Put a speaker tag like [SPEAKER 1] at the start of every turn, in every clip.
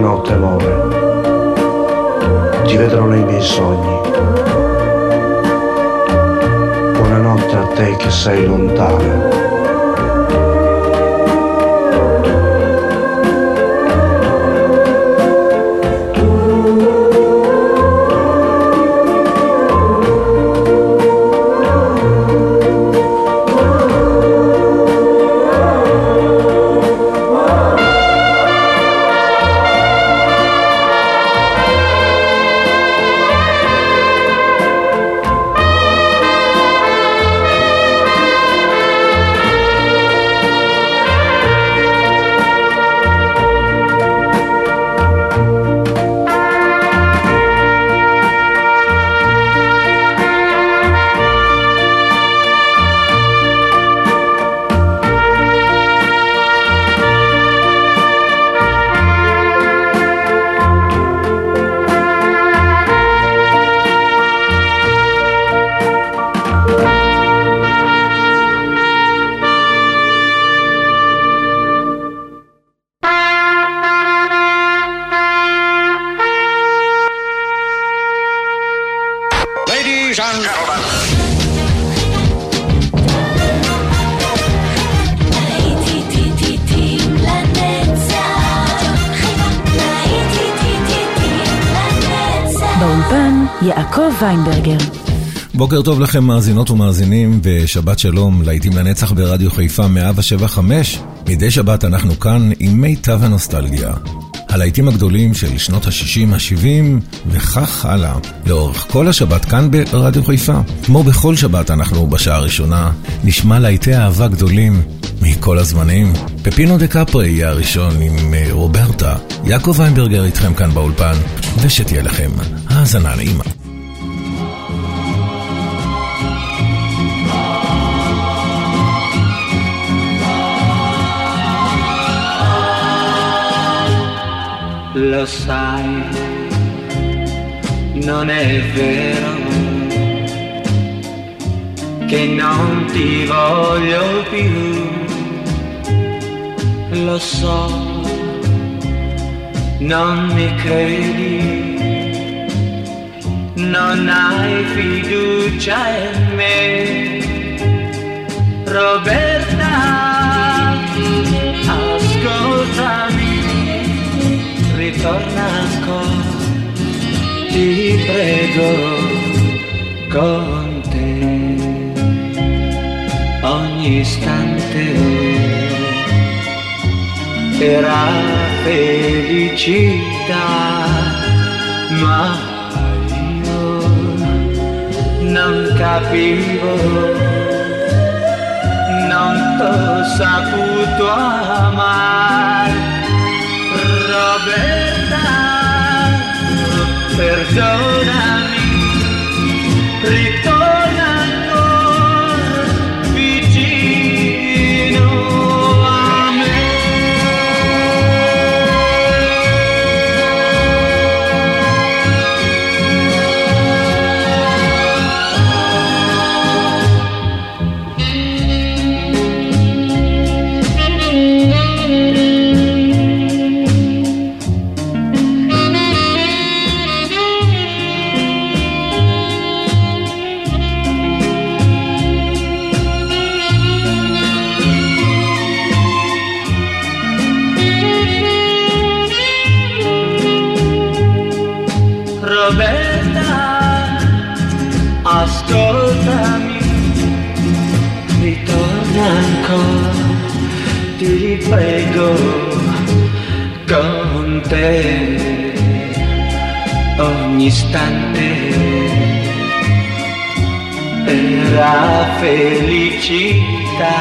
[SPEAKER 1] notte amore, ti vedrò nei miei sogni. Buonanotte a te che sei lontana.
[SPEAKER 2] ויינברגר. בוקר טוב לכם מאזינות ומאזינים, ושבת שלום, להיטים לנצח ברדיו חיפה 175. מדי שבת אנחנו כאן עם מיטב הנוסטלגיה. הלהיטים הגדולים של שנות ה-60, ה-70 וכך הלאה, לאורך כל השבת כאן ברדיו חיפה. כמו בכל שבת אנחנו בשעה הראשונה נשמע להיטי אהבה גדולים מכל הזמנים. פפינו דה קפרי יהיה הראשון עם אה, רוברטה. יעקב ויינברגר איתכם כאן באולפן, ושתהיה לכם האזנה נעימה.
[SPEAKER 3] Lo sai, non è vero che non ti voglio più, lo so, non mi credi, non hai fiducia in me, Roberta. Ritorna ancora, ti prego con te ogni istante era felicità, ma io non capivo, non t'ho saputo amare. Perdonami, ritorno. Ogni istante era felicità,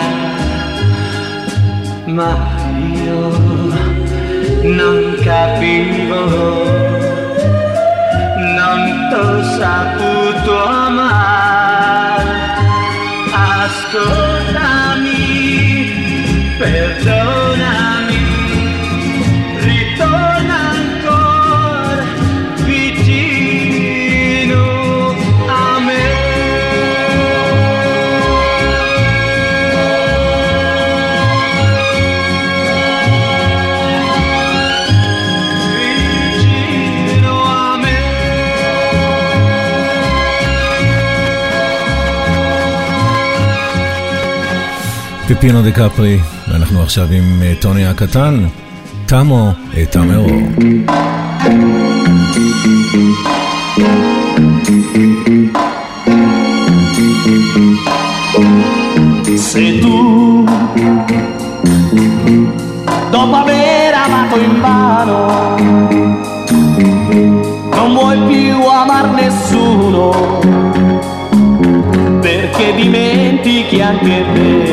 [SPEAKER 3] ma io non capivo, non t'ho saputo amare, ascoltami, perdonami.
[SPEAKER 2] פיפינו דה קפרי, ואנחנו עכשיו עם אה, טוני הקטן, תמו את המאור.
[SPEAKER 4] Se tu dopo aver amato in vano non vuoi più amar nessuno perché dimentichi anche te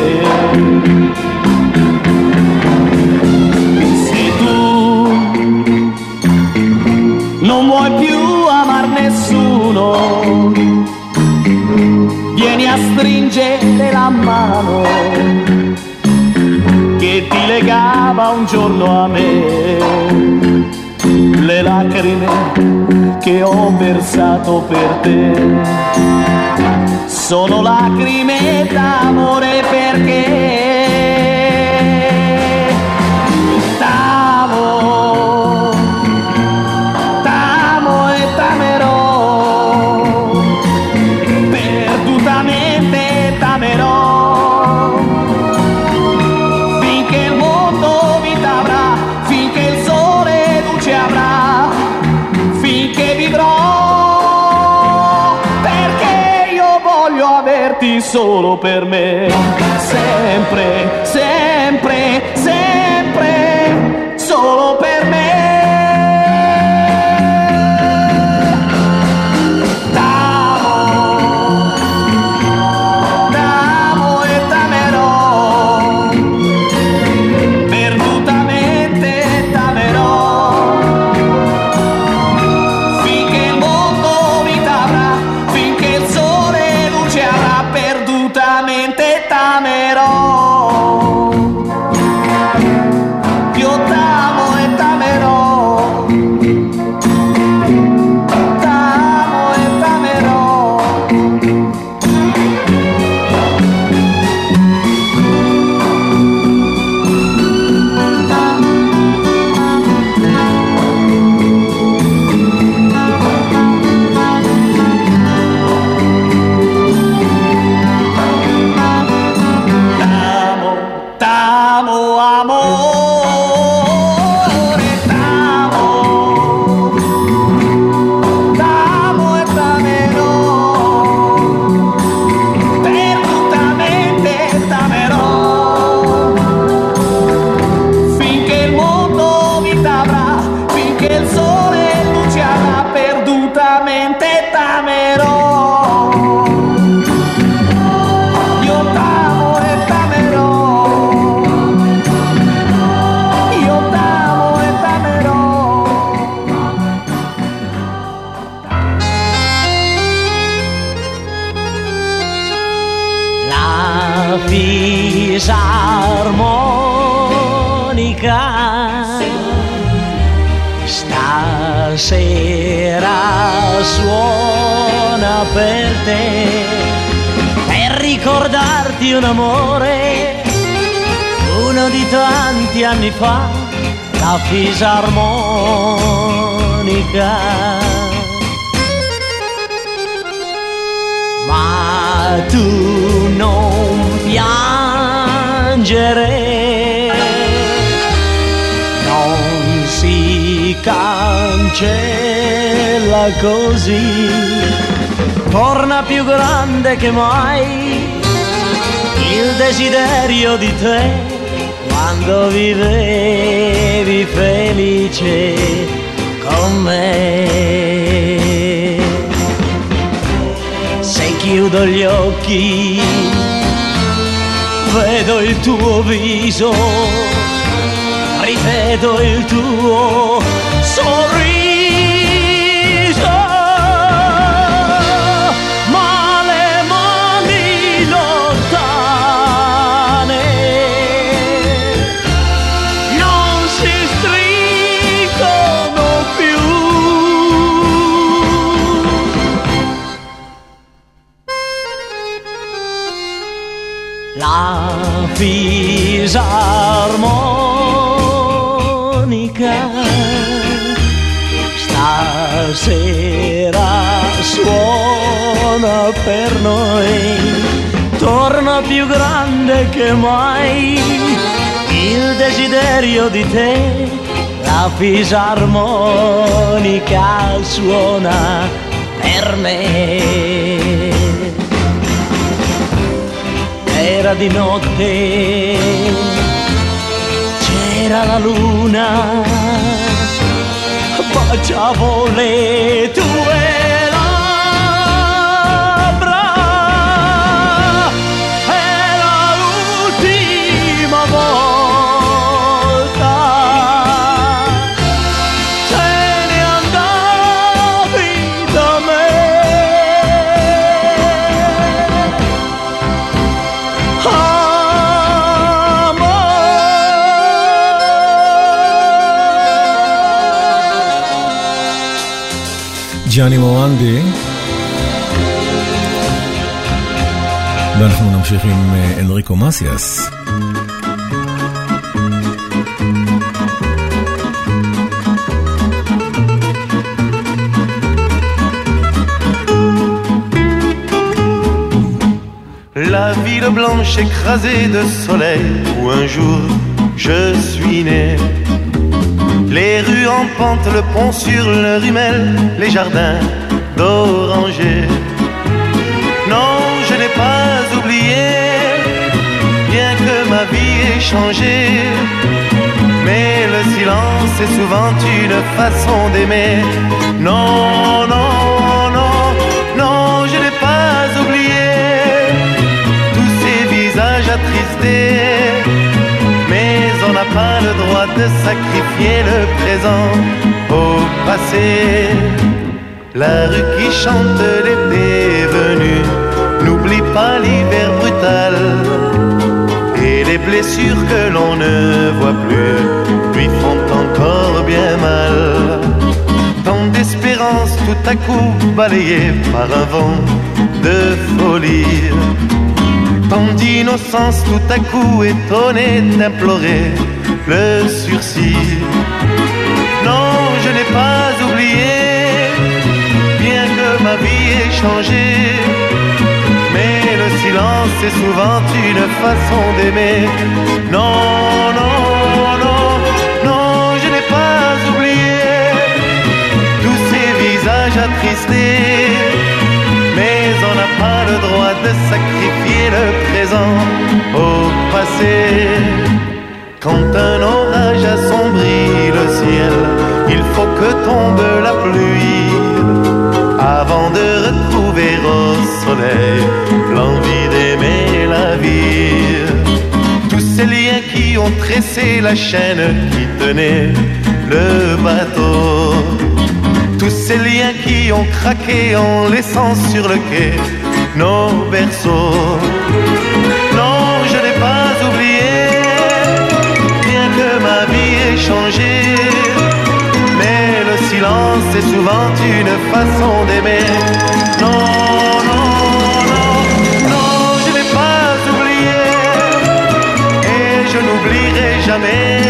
[SPEAKER 4] Stringere la mano che ti legava un giorno a me. Le lacrime che ho versato per te sono lacrime d'amore perché solo per me, sempre, sempre, sempre,
[SPEAKER 3] un amore, uno di tanti anni fa, la fisarmonica. Ma tu non piangere, non si cancella così, torna più grande che mai il desiderio di te quando vivevi felice con me. Se chiudo gli occhi, vedo il tuo viso, rivedo il tuo per noi torna più grande che mai il desiderio di te, la fisarmonica suona per me. Era di notte, c'era la luna, baciavo le tue
[SPEAKER 2] ג'אני מורנדי. ואנחנו נמשיך עם אה, אנריקו מסיאס.
[SPEAKER 5] La ville blanche écrasée de soleil où un jour je suis né. Les rues en pente, le pont sur le rimel, les jardins d'orangers. Non, je n'ai pas oublié, bien que ma vie ait changé. Mais le silence est souvent une façon d'aimer. Non, non, de sacrifier le présent au passé. La rue qui chante l'été est venue, n'oublie pas l'hiver brutal. Et les blessures que l'on ne voit plus lui font encore bien mal. Tant d'espérance tout à coup balayée par un vent de folie tant d'innocence tout à coup étonné d'implorer le sursis. Non, je n'ai pas oublié, bien que ma vie ait changé. Mais le silence est souvent une façon d'aimer. Non, non, non, non, je n'ai pas oublié tous ces visages attristés mais on n'a pas le droit de sacrifier le présent au passé. Quand un orage assombrit le ciel, il faut que tombe la pluie avant de retrouver au soleil l'envie d'aimer la vie. Tous ces liens qui ont tressé la chaîne qui tenait le bateau tous ces liens qui ont craqué en laissant sur le quai nos berceaux. Silence est souvent une façon d'aimer. Non, non, non, non, je n'ai pas oublié, et je n'oublierai jamais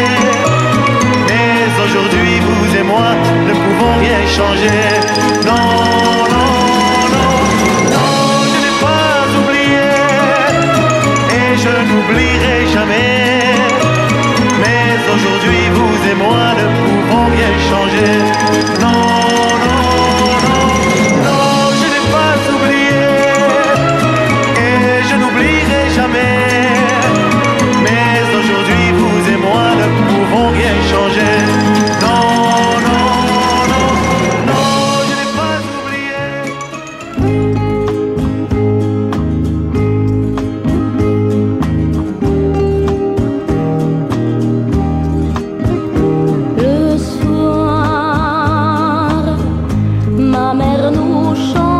[SPEAKER 5] aujourd'hui, vous et moi ne pouvons rien changer. Non, non, non, non, je n'ai pas oublié et je n'oublierai jamais et moi ne pouvons rien changer. Non. 路上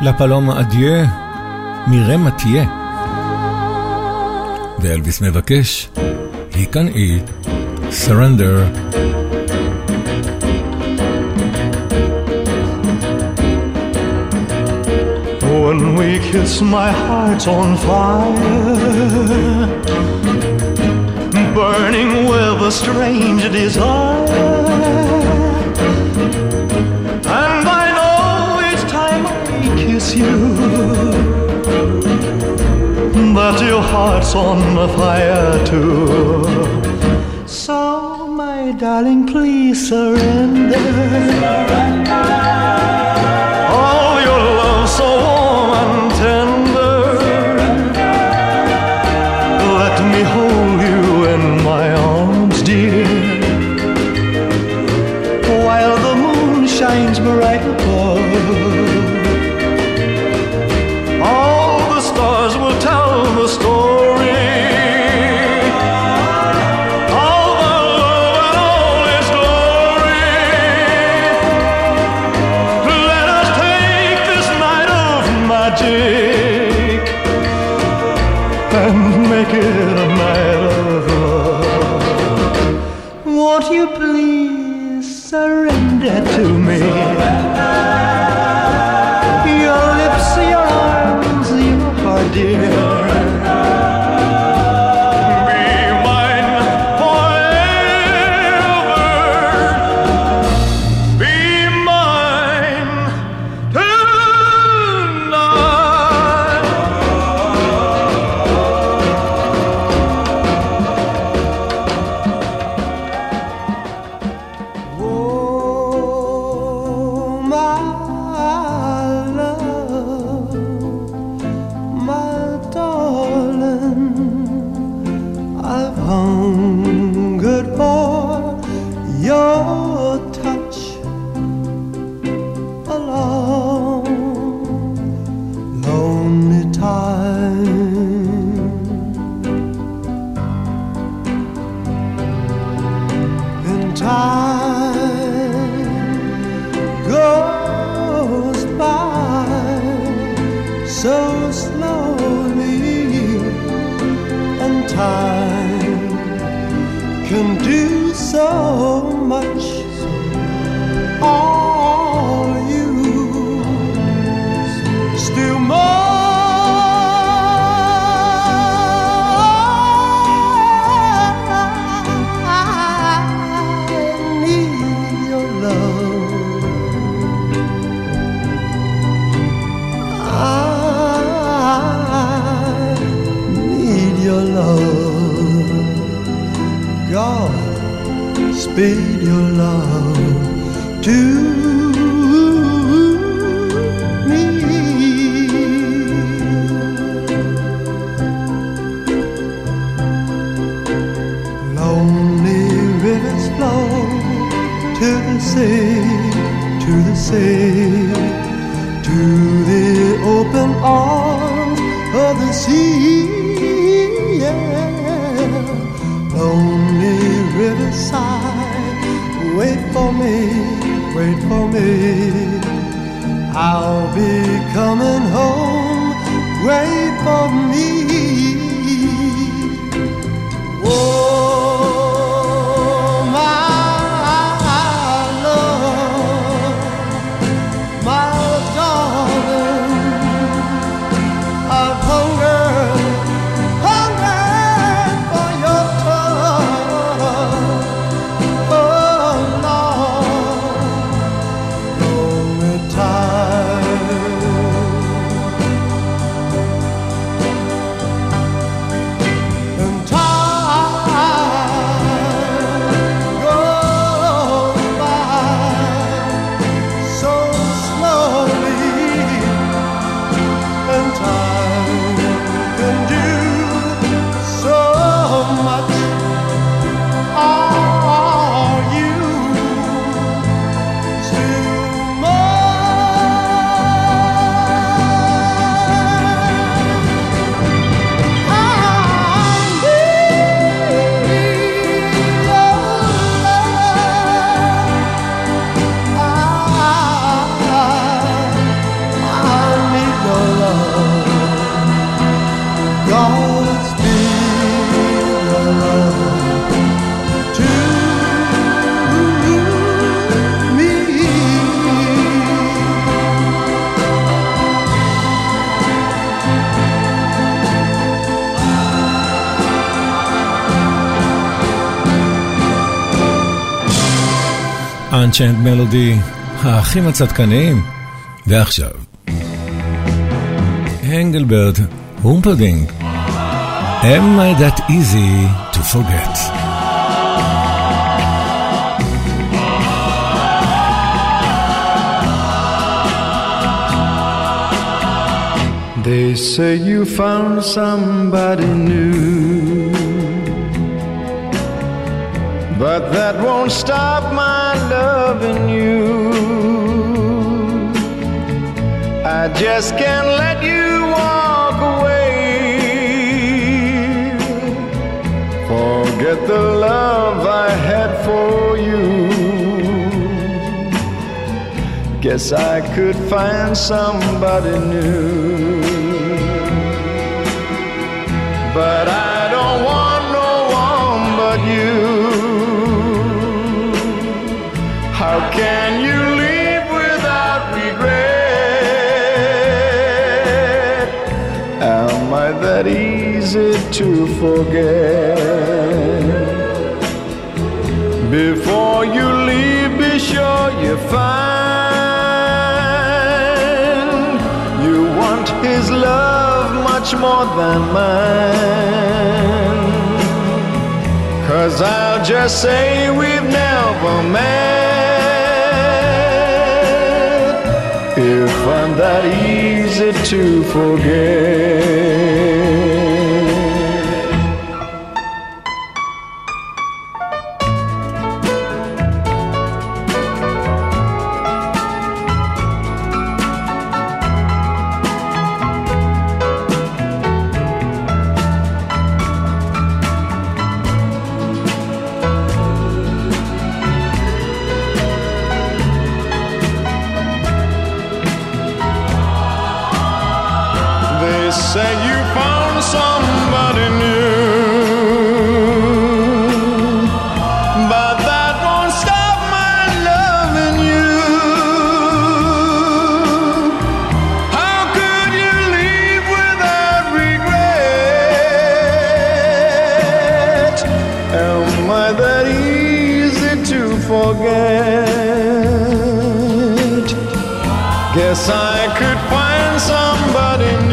[SPEAKER 2] לפלומה אדיה, נראה מה תהיה. ואלוויס מבקש, he can eat, surrender.
[SPEAKER 6] When we kiss, my heart's on fire, burning with a strange desire. miss you. But your heart's on fire too. So, my darling, please surrender. surrender. Oh, your love so warm and tender. Won't you please surrender to me? Surrender. bid your love to
[SPEAKER 2] Unchained Melody, האחים הצדקניים. ועכשיו, הנגלברד, הומפרדינג, Am I that easy to forget?
[SPEAKER 7] They say you found somebody new. But that won't stop my loving you. I just can't let you walk away. Forget the love I had for you. Guess I could find somebody new. To forget? Before you leave, be sure you find you want his love much more than mine. Cause I'll just say we've never met if I'm that easy to forget. Forget? Guess I could find somebody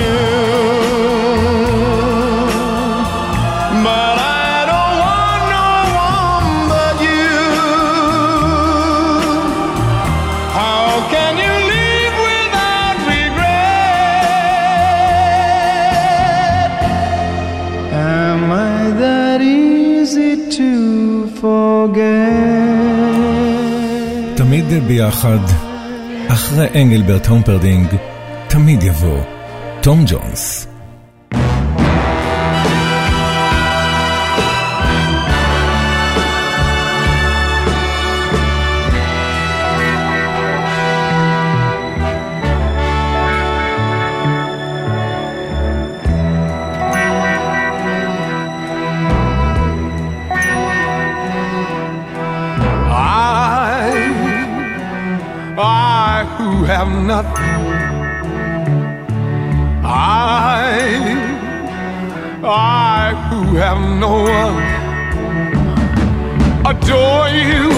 [SPEAKER 2] תמיד ביחד, אחרי אנגלברט הומפרדינג, תמיד יבוא תום ג'ונס.
[SPEAKER 8] Have nothing, I, I who have no one, adore you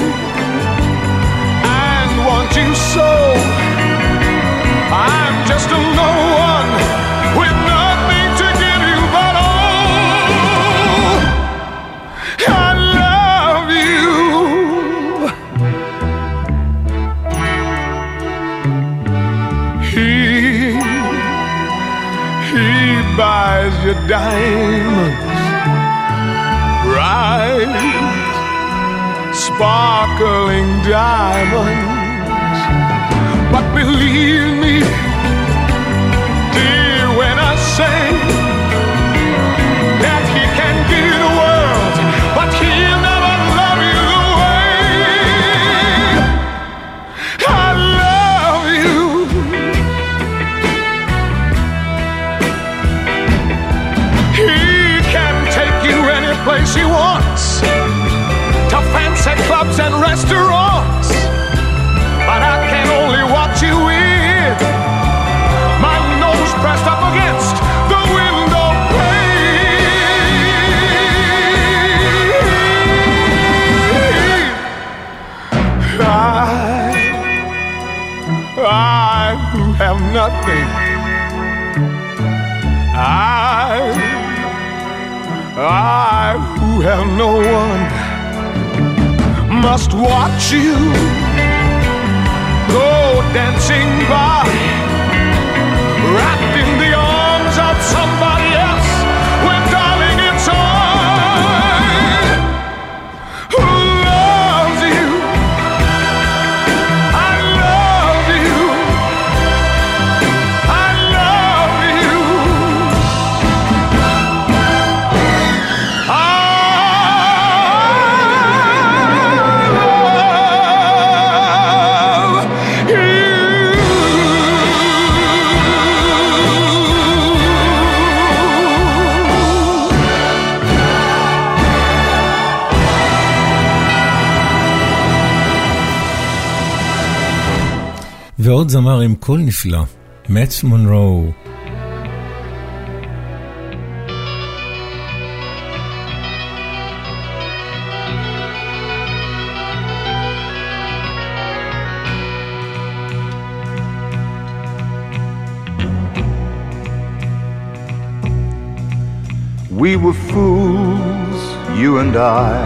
[SPEAKER 8] and want you so. I'm just a no one he buys your diamonds, bright, sparkling diamonds. But believe me, dear, when I say restaurants, but I can only watch you in. My nose pressed up against the window pane. I, I who have nothing. I, I who have no must watch you. Go dancing by,
[SPEAKER 2] ועוד זמר עם קול נפלא, מאט מונרו.
[SPEAKER 9] We were fools, you and I.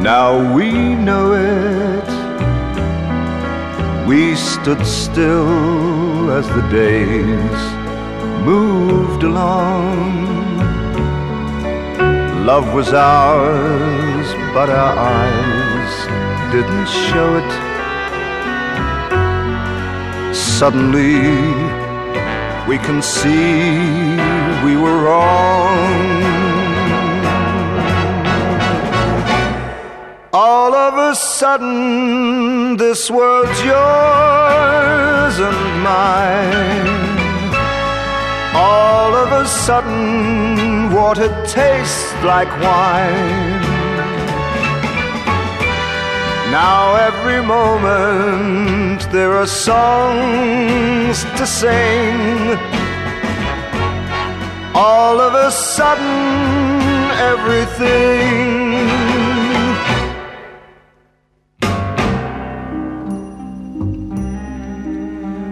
[SPEAKER 9] Now we know it. We stood still as the days moved along. Love was ours, but our eyes didn't show it. Suddenly, we can see we were wrong. All of a sudden, this world's yours and mine. All of a sudden, water tastes like wine. Now every moment there are songs to sing. All of a sudden, everything.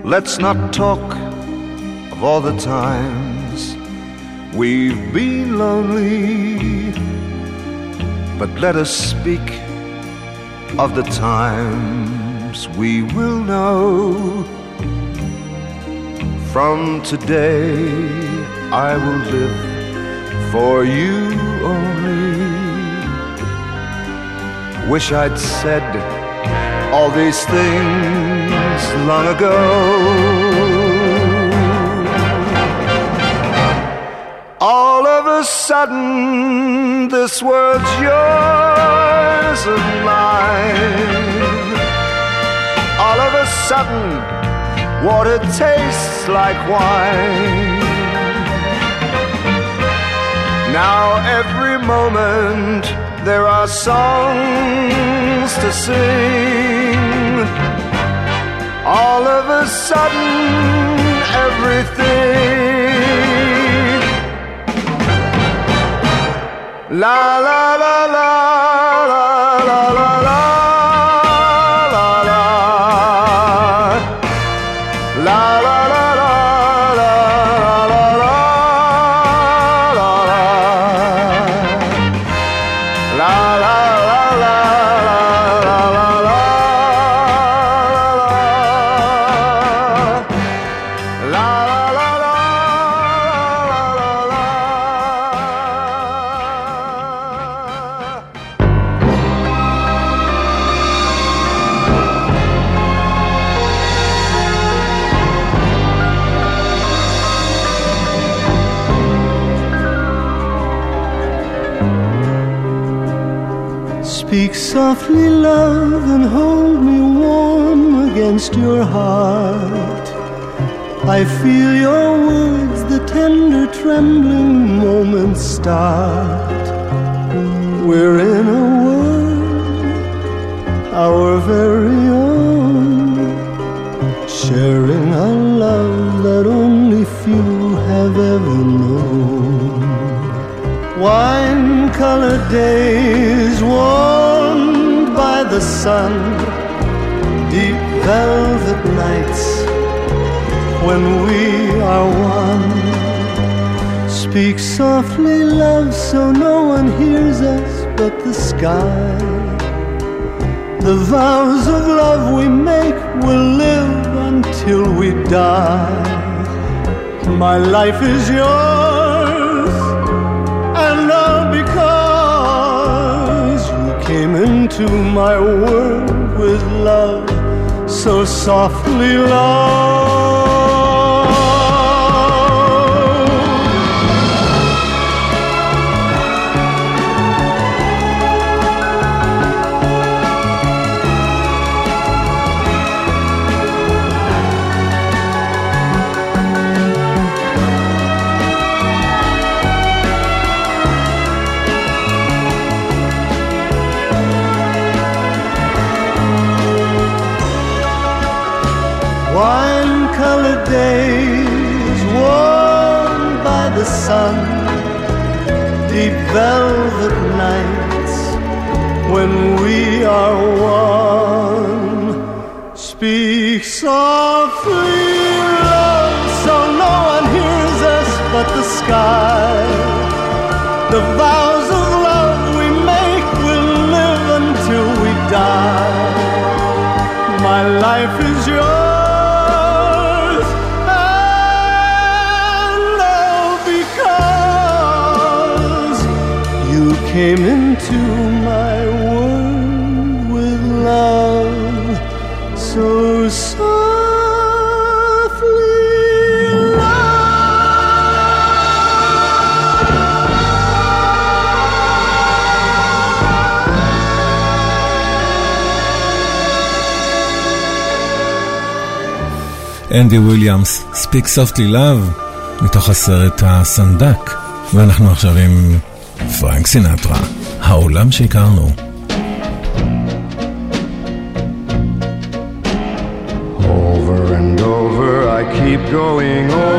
[SPEAKER 9] Let's not talk of all the times we've been lonely, but let us speak of the times we will know. From today, I will live for you only. Wish I'd said all these things long ago. All of a sudden, this world's yours and mine. All of a sudden, water tastes like wine. Now, every moment, there are songs to sing. All of a sudden, everything. La la la la
[SPEAKER 10] softly love.
[SPEAKER 2] אנדי וויליאמס, Speak Softly Love, מתוך הסרט הסנדק, ואנחנו עכשיו עם פרנק סינטרה, העולם שהכרנו.
[SPEAKER 9] Over and over I keep going over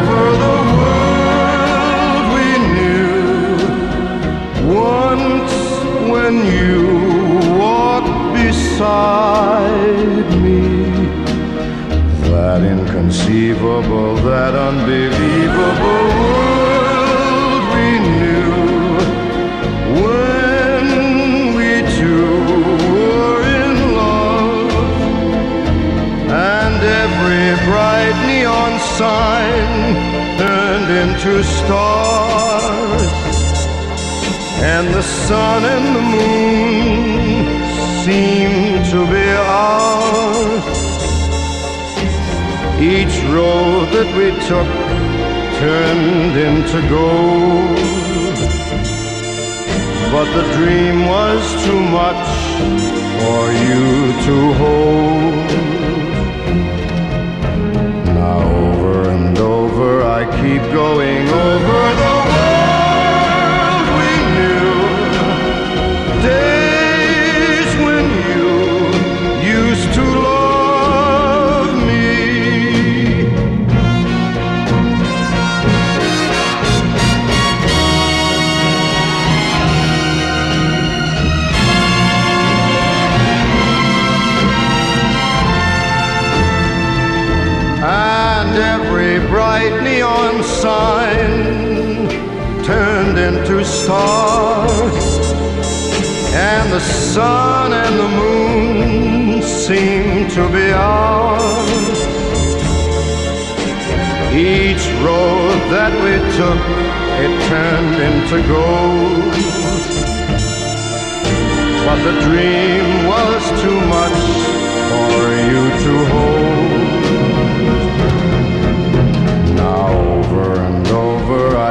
[SPEAKER 9] that we took turned into gold. But the dream was too much for you to hold. into stars, and the sun and the moon seem to be ours. Each road that we took, it turned into gold. But the dream was too much for you to hold.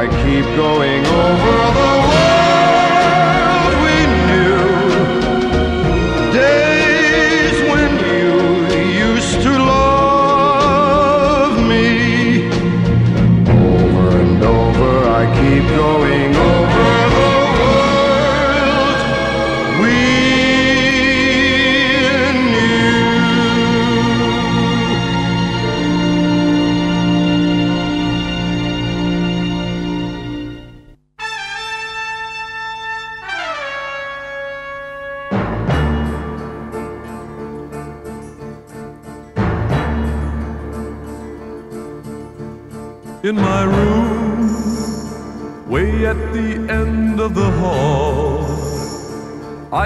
[SPEAKER 9] I keep going over the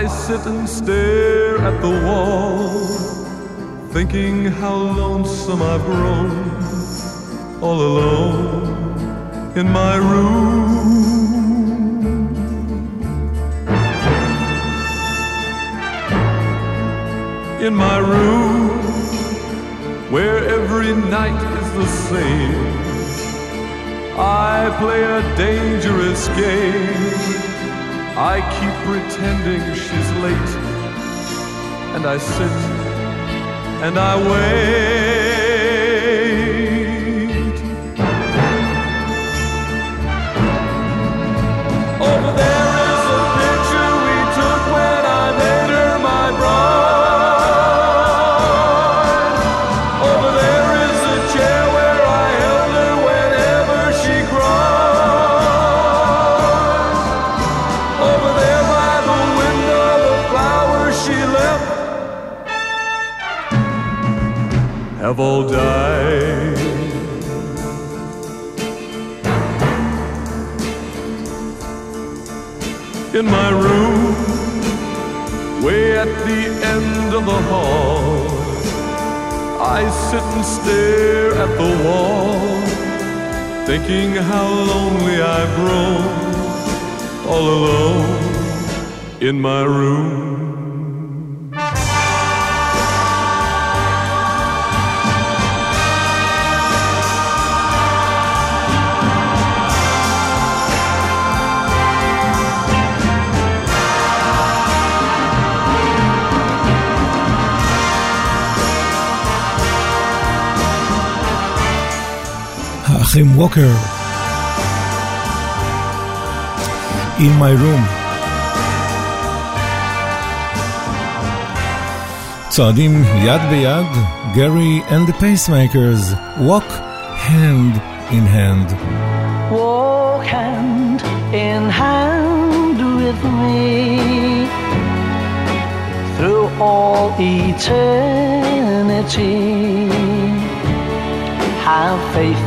[SPEAKER 9] I
[SPEAKER 11] sit and stare at the wall, thinking how lonesome I've grown, all alone in my room. In my room, where every night is the same. I play a dangerous game. I keep pretending she's late, and I sit and I wait. I sit and stare at the wall, thinking how lonely I've grown, all alone in my room.
[SPEAKER 2] האחים ווקר. In my room. צועדים יד ביד, גרי and the pacemakers, walk hand in hand.
[SPEAKER 3] Walk hand in hand with me through all eternity. Have faith,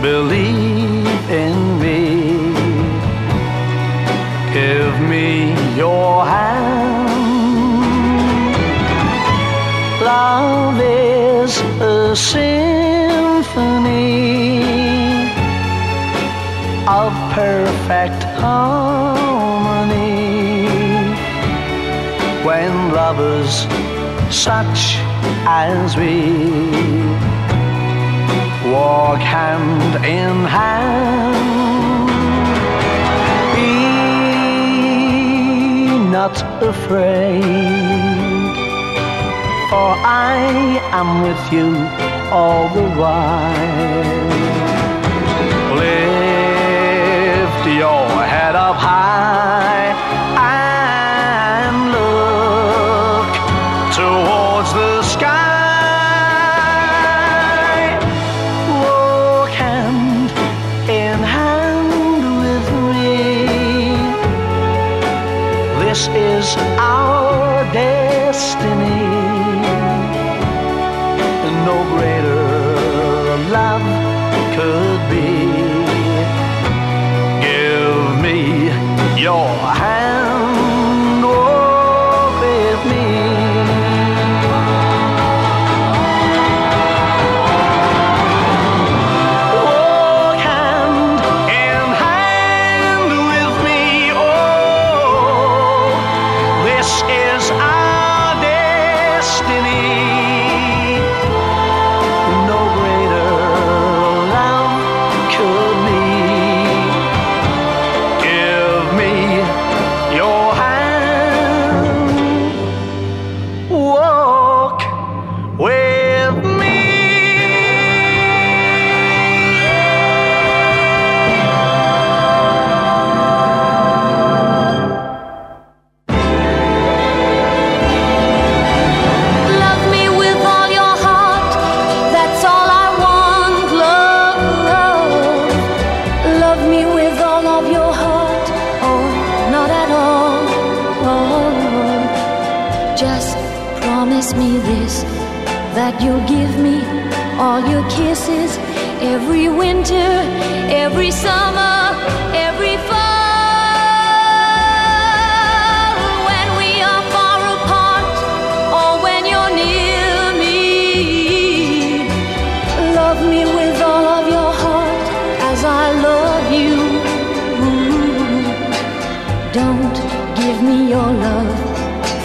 [SPEAKER 3] believe in me. Give me your hand. Love is a symphony of perfect harmony when lovers such as we walk hand in hand. Be not afraid for I am with you all the while. Lift your head up high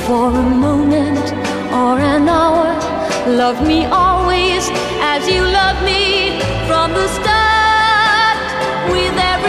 [SPEAKER 12] for a moment or an hour. Love me always as you love me from the start with every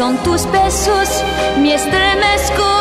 [SPEAKER 12] son tus besos, mi estremezco.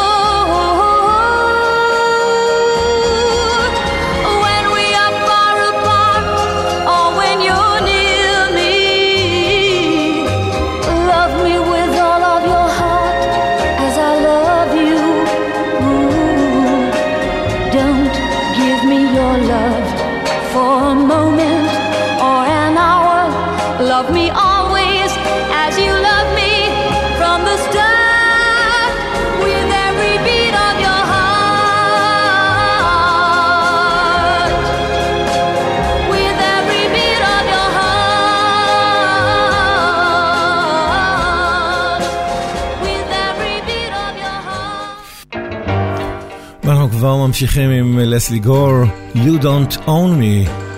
[SPEAKER 2] כבר ממשיכים עם לסלי גור, You Don't Own Me.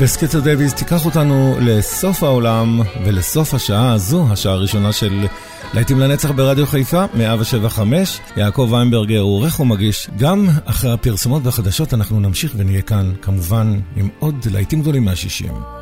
[SPEAKER 2] וסקצר דייוויז תיקח אותנו לסוף העולם ולסוף השעה הזו, השעה הראשונה של להיטים לנצח ברדיו חיפה, 175. יעקב ויינברגר הוא עורך ומגיש. גם אחרי הפרסומות והחדשות אנחנו נמשיך ונהיה כאן, כמובן, עם עוד להיטים גדולים מהשישים.